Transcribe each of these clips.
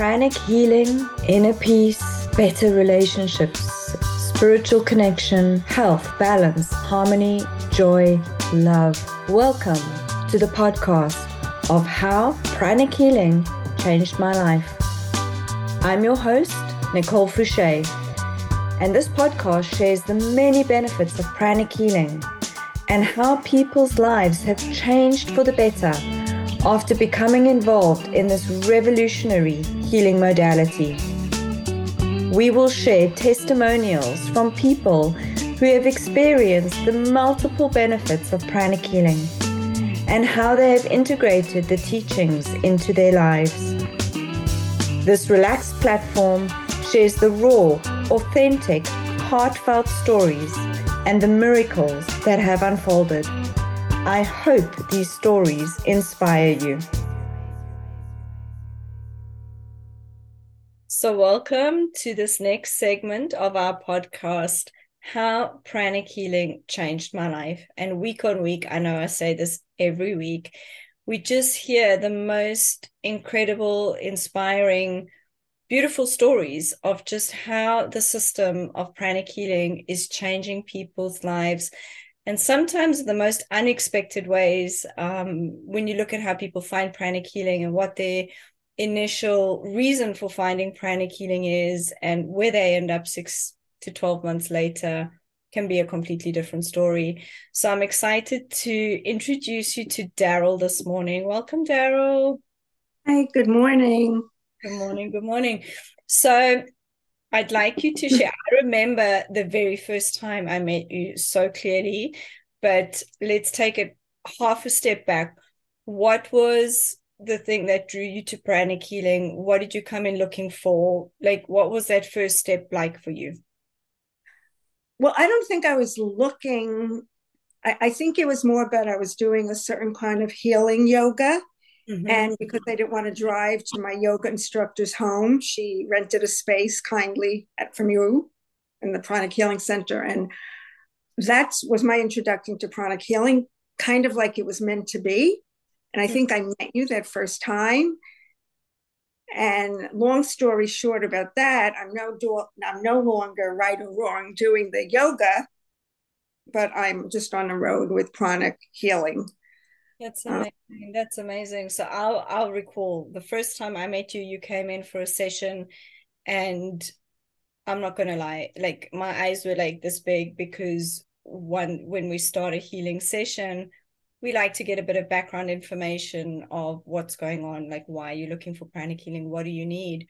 pranic healing, inner peace, better relationships, spiritual connection, health, balance, harmony, joy, love. Welcome to the podcast of how pranic healing changed my life. I'm your host, Nicole Fouché, and this podcast shares the many benefits of pranic healing and how people's lives have changed for the better after becoming involved in this revolutionary healing modality. We will share testimonials from people who have experienced the multiple benefits of pranic healing and how they have integrated the teachings into their lives. This relaxed platform shares the raw, authentic, heartfelt stories and the miracles that have unfolded. I hope these stories inspire you. So, welcome to this next segment of our podcast How Pranic Healing Changed My Life. And week on week, I know I say this every week, we just hear the most incredible, inspiring, beautiful stories of just how the system of pranic healing is changing people's lives and sometimes the most unexpected ways um, when you look at how people find pranic healing and what their initial reason for finding pranic healing is and where they end up six to 12 months later can be a completely different story. So I'm excited to introduce you to Daryl this morning. Welcome, Daryl. Hi, good morning. Good morning. Good morning. So I'd like you to share. I remember the very first time I met you so clearly, but let's take it half a step back. What was the thing that drew you to pranic healing? What did you come in looking for? Like, what was that first step like for you? Well, I don't think I was looking. I, I think it was more about I was doing a certain kind of healing yoga Mm-hmm. And because I didn't want to drive to my yoga instructor's home, she rented a space kindly at, from you in the Pranic Healing Center. And that was my introduction to pranic healing, kind of like it was meant to be. And I think I met you that first time. And long story short about that, I'm no do- I'm no longer right or wrong doing the yoga, but I'm just on the road with pranic healing. That's uh, amazing. That's amazing. So I'll I'll recall the first time I met you, you came in for a session and I'm not gonna lie, like my eyes were like this big because one when we start a healing session, we like to get a bit of background information of what's going on, like why are you looking for pranic healing? What do you need?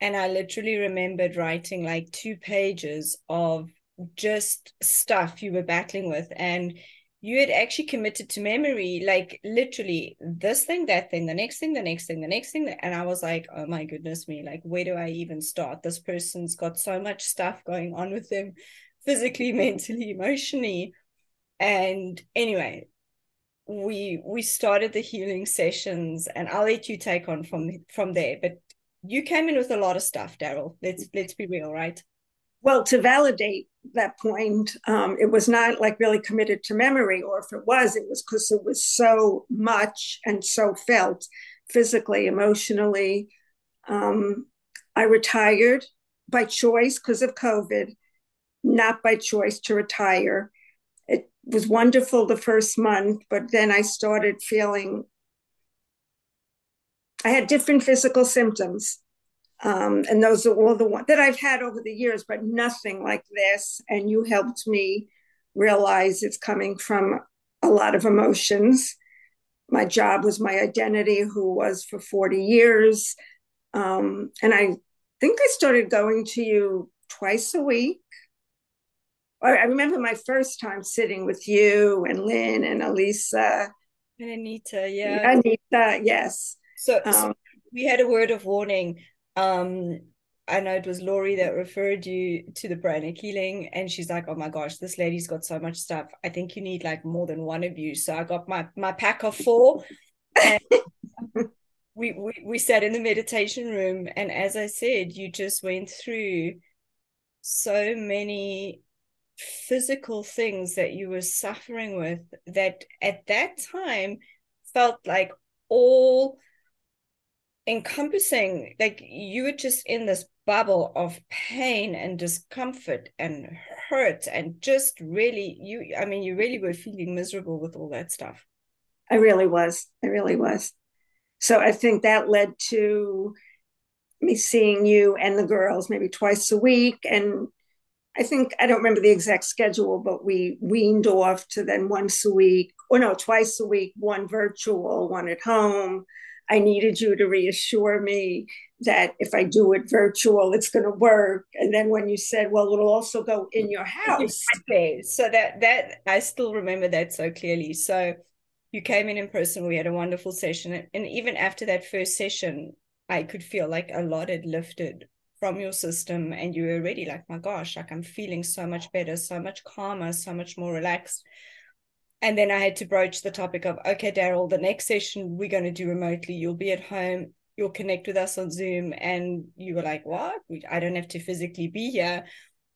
And I literally remembered writing like two pages of just stuff you were battling with. And you had actually committed to memory, like literally this thing, that thing, the next thing, the next thing, the next thing. And I was like, oh my goodness me, like, where do I even start? This person's got so much stuff going on with them physically, mentally, emotionally. And anyway, we we started the healing sessions and I'll let you take on from from there. But you came in with a lot of stuff, Daryl. Let's let's be real, right? well, to validate that point, um, it was not like really committed to memory, or if it was, it was because it was so much and so felt physically, emotionally. Um, I retired by choice because of COVID, not by choice to retire. Was wonderful the first month, but then I started feeling I had different physical symptoms. Um, and those are all the ones that I've had over the years, but nothing like this. And you helped me realize it's coming from a lot of emotions. My job was my identity, who was for 40 years. Um, and I think I started going to you twice a week. I remember my first time sitting with you and Lynn and Elisa. And Anita, yeah. Anita, yes. So, um, so we had a word of warning um, I know it was Laurie that referred you to the pranic healing, and she's like, "Oh my gosh, this lady's got so much stuff. I think you need like more than one of you." So I got my my pack of four, and we, we we sat in the meditation room, and as I said, you just went through so many physical things that you were suffering with that at that time felt like all encompassing like you were just in this bubble of pain and discomfort and hurt and just really you i mean you really were feeling miserable with all that stuff. I really was. I really was. So i think that led to me seeing you and the girls maybe twice a week and i think i don't remember the exact schedule but we weaned off to then once a week or no twice a week one virtual one at home I needed you to reassure me that if I do it virtual, it's going to work. And then when you said, well, it'll also go in your house. Okay. So that, that, I still remember that so clearly. So you came in in person, we had a wonderful session. And even after that first session, I could feel like a lot had lifted from your system. And you were already like, my gosh, like I'm feeling so much better, so much calmer, so much more relaxed and then I had to broach the topic of, okay, Daryl, the next session we're going to do remotely. You'll be at home. You'll connect with us on Zoom. And you were like, what? I don't have to physically be here.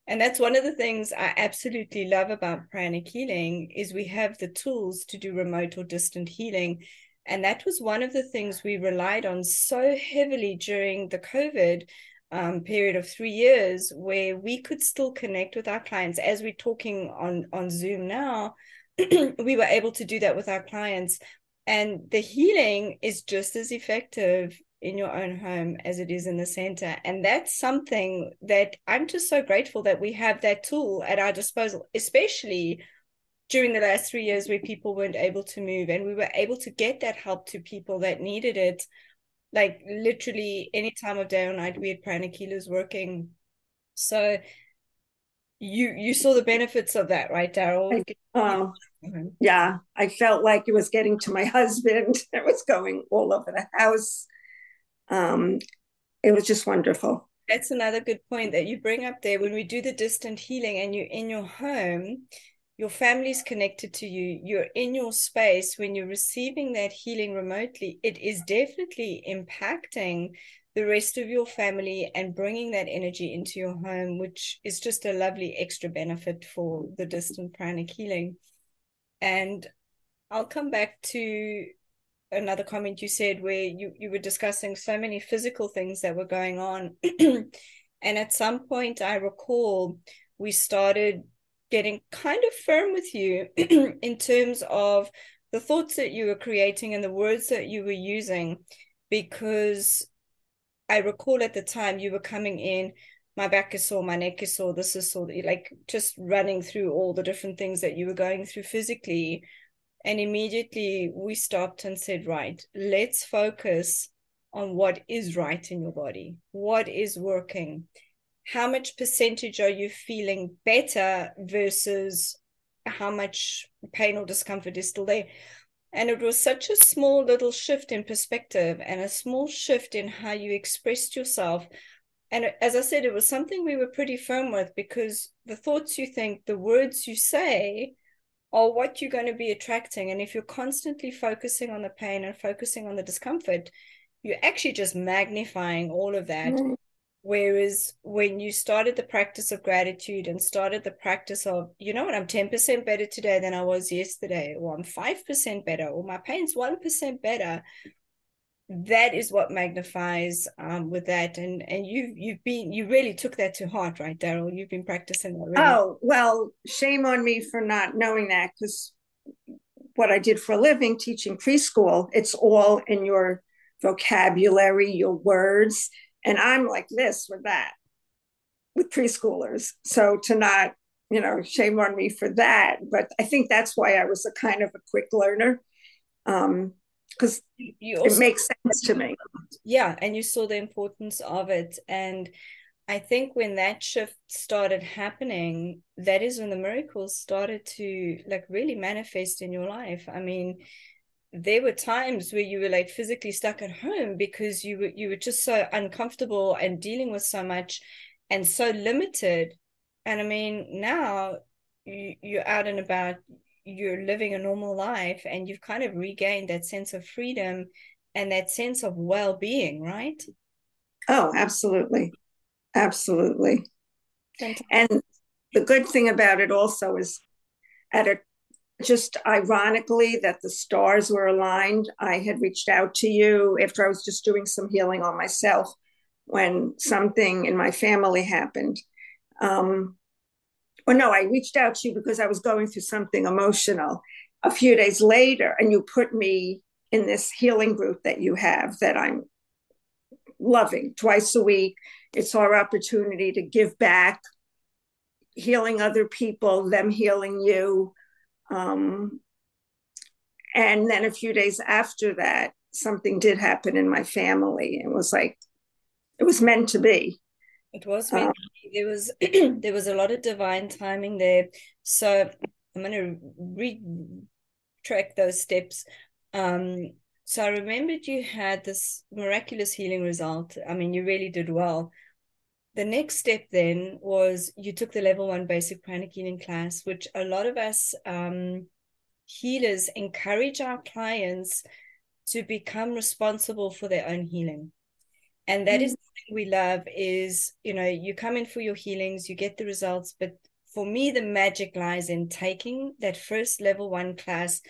And that's one of the things I absolutely love about pranic healing is we have the tools to do remote or distant healing. And that was one of the things we relied on so heavily during the COVID um, period of three years, where we could still connect with our clients as we're talking on on Zoom now we were able to do that with our clients. And the healing is just as effective in your own home as it is in the center. And that's something that I'm just so grateful that we have that tool at our disposal, especially during the last three years where people weren't able to move and we were able to get that help to people that needed it. Like literally any time of day or night, we had healers working. So you you saw the benefits of that, right, Daryl? Oh, yeah. I felt like it was getting to my husband. It was going all over the house. Um, it was just wonderful. That's another good point that you bring up there. When we do the distant healing and you're in your home, your family's connected to you, you're in your space. When you're receiving that healing remotely, it is definitely impacting the rest of your family and bringing that energy into your home, which is just a lovely extra benefit for the distant pranic healing. And I'll come back to another comment you said where you, you were discussing so many physical things that were going on. and at some point, I recall we started getting kind of firm with you in terms of the thoughts that you were creating and the words that you were using because I recall at the time you were coming in, my back is sore, my neck is sore, this is sore, like just running through all the different things that you were going through physically. And immediately we stopped and said, right, let's focus on what is right in your body, what is working. How much percentage are you feeling better versus how much pain or discomfort is still there? And it was such a small little shift in perspective and a small shift in how you expressed yourself. And as I said, it was something we were pretty firm with because the thoughts you think, the words you say, are what you're going to be attracting. And if you're constantly focusing on the pain and focusing on the discomfort, you're actually just magnifying all of that. Mm. Whereas when you started the practice of gratitude and started the practice of, you know what, I'm 10% better today than I was yesterday, or I'm 5% better, or my pain's 1% better, that is what magnifies um, with that. And and you you've been you really took that to heart, right, Daryl? You've been practicing already. Oh, well, shame on me for not knowing that because what I did for a living, teaching preschool, it's all in your vocabulary, your words and I'm like this with that with preschoolers. So to not, you know, shame on me for that. But I think that's why I was a kind of a quick learner. Um, because it makes sense to me. Yeah, and you saw the importance of it. And I think when that shift started happening, that is when the miracles started to like really manifest in your life. I mean, there were times where you were like physically stuck at home because you were you were just so uncomfortable and dealing with so much and so limited. And i mean now you, you're out and about you're living a normal life and you've kind of regained that sense of freedom and that sense of well-being right? Oh absolutely. Absolutely. Fantastic. and the good thing about it also is at a just ironically that the stars were aligned. I had reached out to you after I was just doing some healing on myself when something in my family happened. Um, or no, I reached out to you because I was going through something emotional. A few days later, and you put me in this healing group that you have that I'm loving twice a week. It's our opportunity to give back, healing other people, them healing you. Um, and then a few days after that, something did happen in my family. It was like, it was meant to be. It was meant um, there was there was a lot of divine timing there. So I'm going to retrack those steps. Um, so I remembered you had this miraculous healing result. I mean, you really did well. The next step then was you took the level one basic pranic healing class, which a lot of us um, healers encourage our clients to become responsible for their own healing. And that mm. is the thing we love is, you know, you come in for your healings, you get the results. But for me, the magic lies in taking that first level one class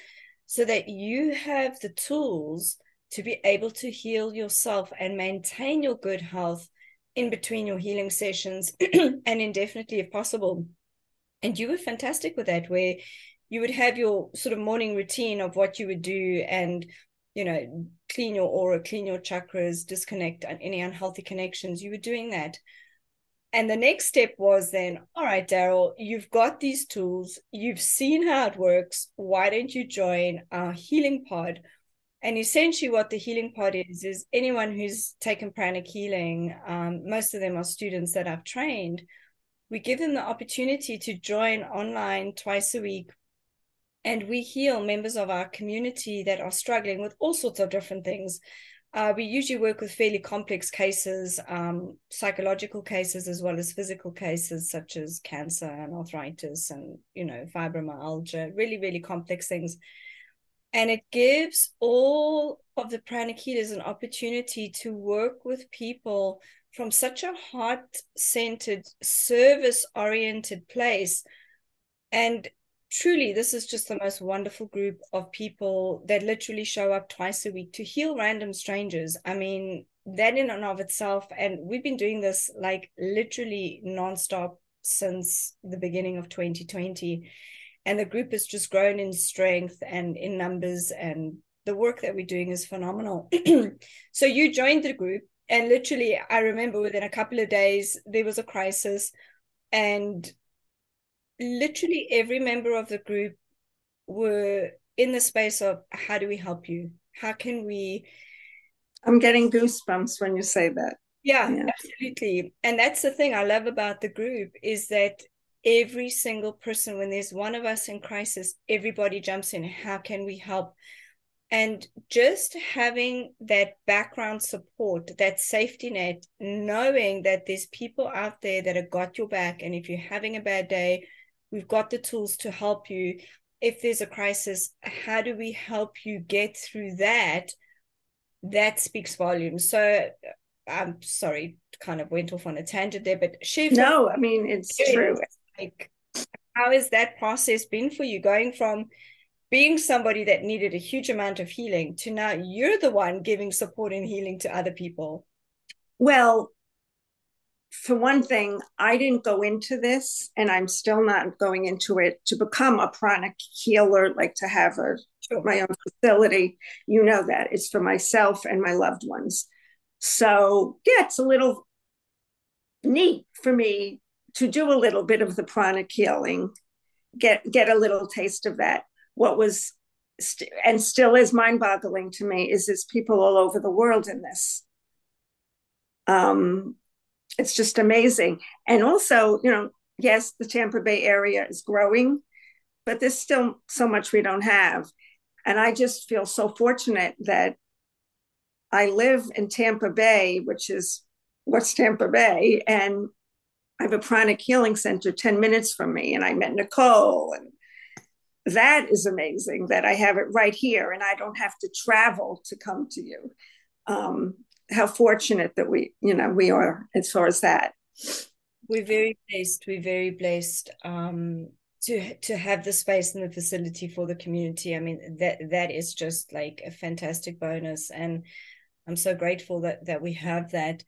so that you have the tools to be able to heal yourself and maintain your good health in between your healing sessions and indefinitely if possible. And you were fantastic with that, where you would have your sort of morning routine of what you would do and you know clean your aura clean your chakras disconnect any unhealthy connections. You were doing that. And the next step was then all right daryl you've got these tools. You've seen how it works. Why don't you join our healing pod and essentially what the healing pod is is anyone who's taken pranic healing um, most of them are students that i've trained we give them the opportunity to join online twice a week and we heal members of our community that are struggling with all sorts of different things. Uh, we usually work with fairly complex cases, um, psychological cases, as well as physical cases such as cancer and arthritis and, you know, fibromyalgia, really, really complex things. And it gives all of the pranic healers an opportunity to work with people from such a heart centered, service oriented place. And truly this is just the most wonderful group of people that literally show up twice a week to heal random strangers i mean that in and of itself and we've been doing this like literally nonstop since the beginning of 2020 and the group has just grown in strength and in numbers and the work that we're doing is phenomenal so you joined the group and literally i remember within a couple of days there was a crisis and literally every member of the group were in the space of how do we help you? How can we? I'm getting goosebumps when you say that. Yeah, yeah, absolutely. And that's the thing I love about the group is that every single person, when there's one of us in crisis, everybody jumps in. How can we help? And just having that background support, that safety net, knowing that there's people out there that have got your back. And if you're having a bad day, We've got the tools to help you. If there's a crisis, how do we help you get through that? That speaks volumes. So I'm sorry, kind of went off on a tangent there, but she No, I mean it's true. Like how has that process been for you going from being somebody that needed a huge amount of healing to now you're the one giving support and healing to other people? Well, for one thing, I didn't go into this, and I'm still not going into it to become a pranic healer, like to have a sure. my own facility. You know that it's for myself and my loved ones. So yeah, it's a little neat for me to do a little bit of the pranic healing, get get a little taste of that. What was st- and still is mind-boggling to me is there's people all over the world in this. Um, it's just amazing. And also, you know, yes, the Tampa Bay area is growing, but there's still so much we don't have. And I just feel so fortunate that I live in Tampa Bay, which is what's Tampa Bay, and I have a pranic healing center 10 minutes from me. And I met Nicole, and that is amazing that I have it right here and I don't have to travel to come to you. Um, how fortunate that we, you know, we are as far as that. We're very blessed. We're very blessed. Um, to to have the space and the facility for the community i mean that that is just like a fantastic bonus and i'm so grateful that that we have that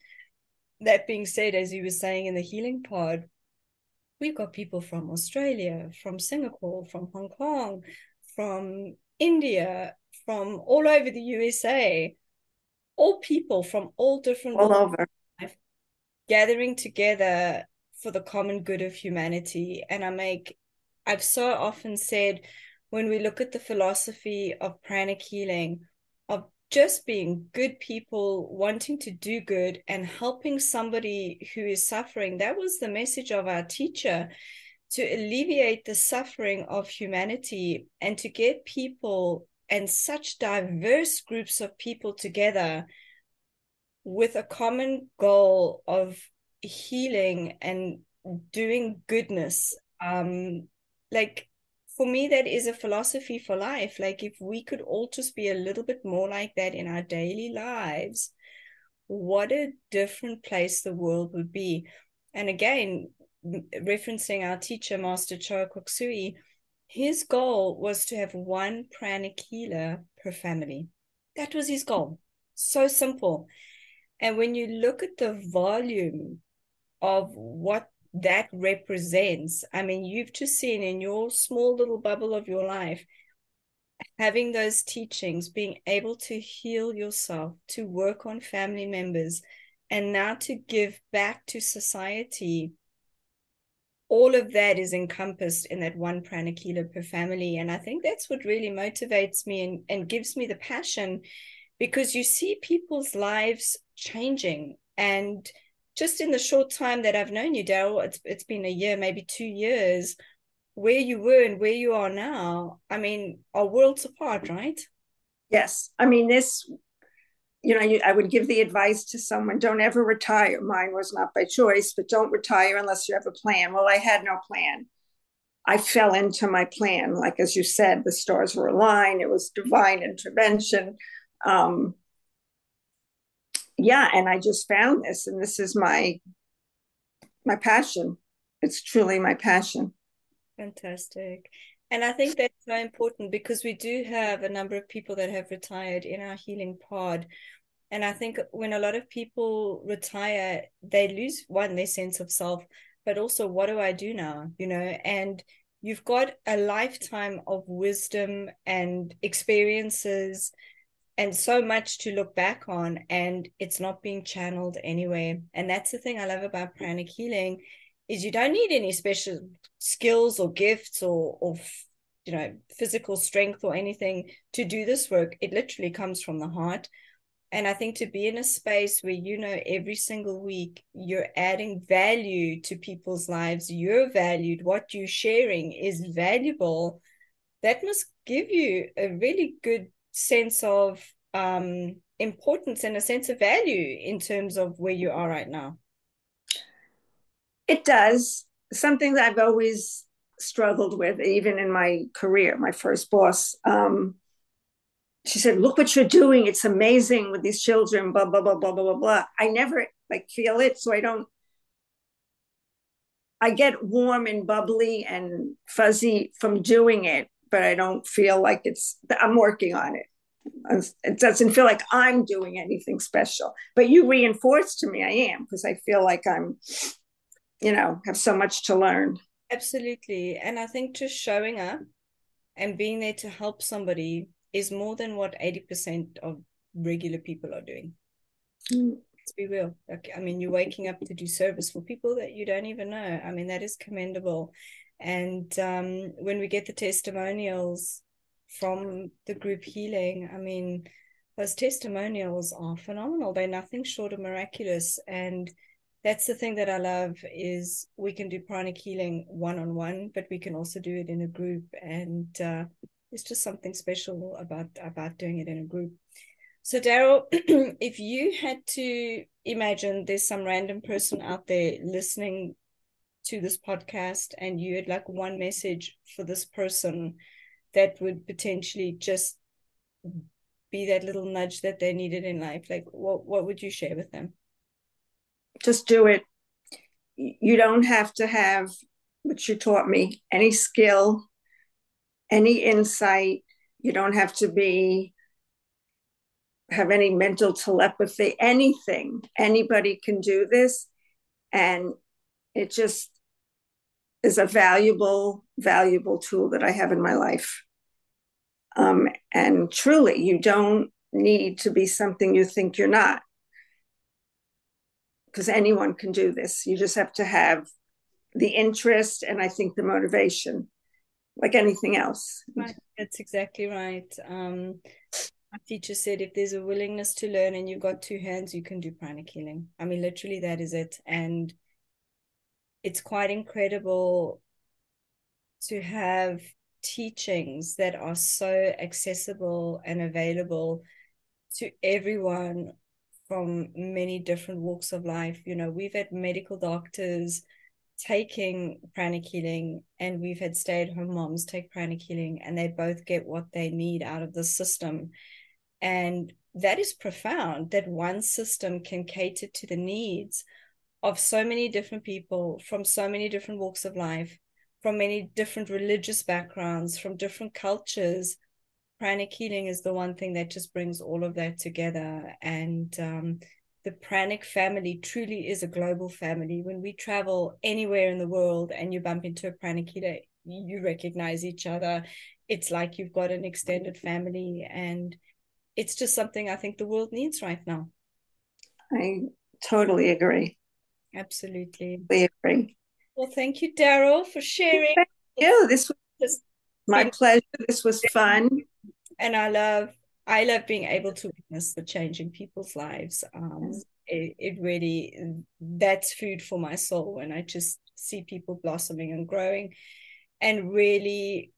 that being said as you were saying in the healing pod we've got people from australia from singapore from hong kong from india from all over the usa all people from all different all over. gathering together for the common good of humanity. And i make I've so often said when we look at the philosophy of pranic healing, just being good people, wanting to do good and helping somebody who is suffering, that was the message of our teacher to alleviate the suffering of humanity and to get people and such diverse groups of people together with a common goal of healing and doing goodness. Um, like for me that is a philosophy for life. Like if we could all just be a little bit more like that in our daily lives what a different place the world would be. And again referencing our teacher master Choa Kok Sui his goal was to have one pranic healer per family. That was his goal. So simple. And when you look at the volume of what that represents. I mean, you've just seen in your small little bubble of your life, having those teachings, being able to heal yourself, to work on family members, and now to give back to society. All of that is encompassed in that one pranic healer per family. And I think that's what really motivates me and, and gives me the passion because you see people's lives changing and just in the short time that I've known you, Daryl, it's it's been a year, maybe two years, where you were and where you are now, I mean, are worlds apart, right? Yes. I mean, this, you know, you, I would give the advice to someone don't ever retire. Mine was not by choice, but don't retire unless you have a plan. Well, I had no plan. I fell into my plan. Like, as you said, the stars were aligned, it was divine intervention. Um, yeah and i just found this and this is my my passion. It's truly my passion. Fantastic. And i think that's so important because we do have a number of people that have retired in our healing pod. And i think when a lot of people retire they lose one their sense of self but also what do i do now you know? And you've got a lifetime of wisdom and experiences and so much to look back on and it's not being channeled anywhere. And that's the thing i love about pranic healing is you don't need any special skills or gifts or or you know physical strength or anything to do this work. It literally comes from the heart. And i think to be in a space where you know every single week you're adding value to people's lives you're valued what you're sharing is valuable that must give you a really good sense of um, importance and a sense of value in terms of where you are right now? It does. Something that I've always struggled with, even in my career, my first boss. Um, she said, "Look what you're doing! It's amazing with these children." Blah blah blah blah blah blah blah. I never like feel it, so I don't. I get warm and bubbly and fuzzy from doing it, but I don't feel like it's, I'm working on it. It doesn't feel like I'm doing anything special, but you reinforce to me I am because I feel like I'm, you know, have so much to learn. Absolutely. And I think just showing up and being there to help somebody is more than what 80% of regular people are doing. Mm. Let's be real. Like, I mean, you're waking up to do service for people that you don't even know. I mean, that is commendable. And um, when we get the testimonials from the group healing, I mean, those testimonials are phenomenal. They're nothing short of miraculous. And that's the thing that I love is we can do pranic healing one on one, but we can also do it in a group. And uh, it's just something special about about doing it in a group. So Daryl, if you had to imagine there's some random person out there listening to this podcast and you had like one message for this person that would potentially just be that little nudge that they needed in life like what what would you share with them just do it you don't have to have which you taught me, any skill, any insight. You don't have to be have any mental telepathy, anything. Anybody can do this. And it just is a valuable, valuable tool that I have in my life. Um, and truly, you don't need to be something you think you're not. Because anyone can do this. You just have to have the interest and I think the motivation, like anything else. Right. That's exactly right. Um, my teacher said if there's a willingness to learn and you've got two hands, you can do pranic healing. I mean, literally, that is it. And it's quite incredible to have teachings that are so accessible and available to everyone from many different walks of life. You know, we've had medical doctors taking pranic healing and we've had stay-at-home moms take pranic healing and they both get what they need out of the system and that is profound that one system can cater to the needs of so many different people from so many different walks of life, from many different religious backgrounds, from different cultures. Pranic healing is the one thing that just brings all of that together. And um, the pranic family truly is a global family. When we travel anywhere in the world and you bump into a pranic healer, you recognize each other. It's like you've got an extended family. And it's just something I think the world needs right now. I totally agree. Absolutely. We agree. Well, thank you, Daryl, for sharing. Thank you. This was my pleasure. This was fun. And I love I love being able to witness the change in people's lives. Um, it, it really that's food for my soul when I just see people blossoming and growing and really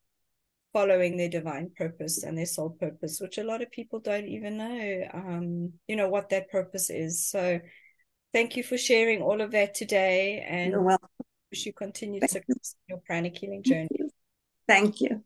following their divine purpose and their soul purpose, which a lot of people don't even know, um, you know, what that purpose is. So thank you for sharing all of that today and You're welcome. wish you continued success in your pranic healing journey. Thank you.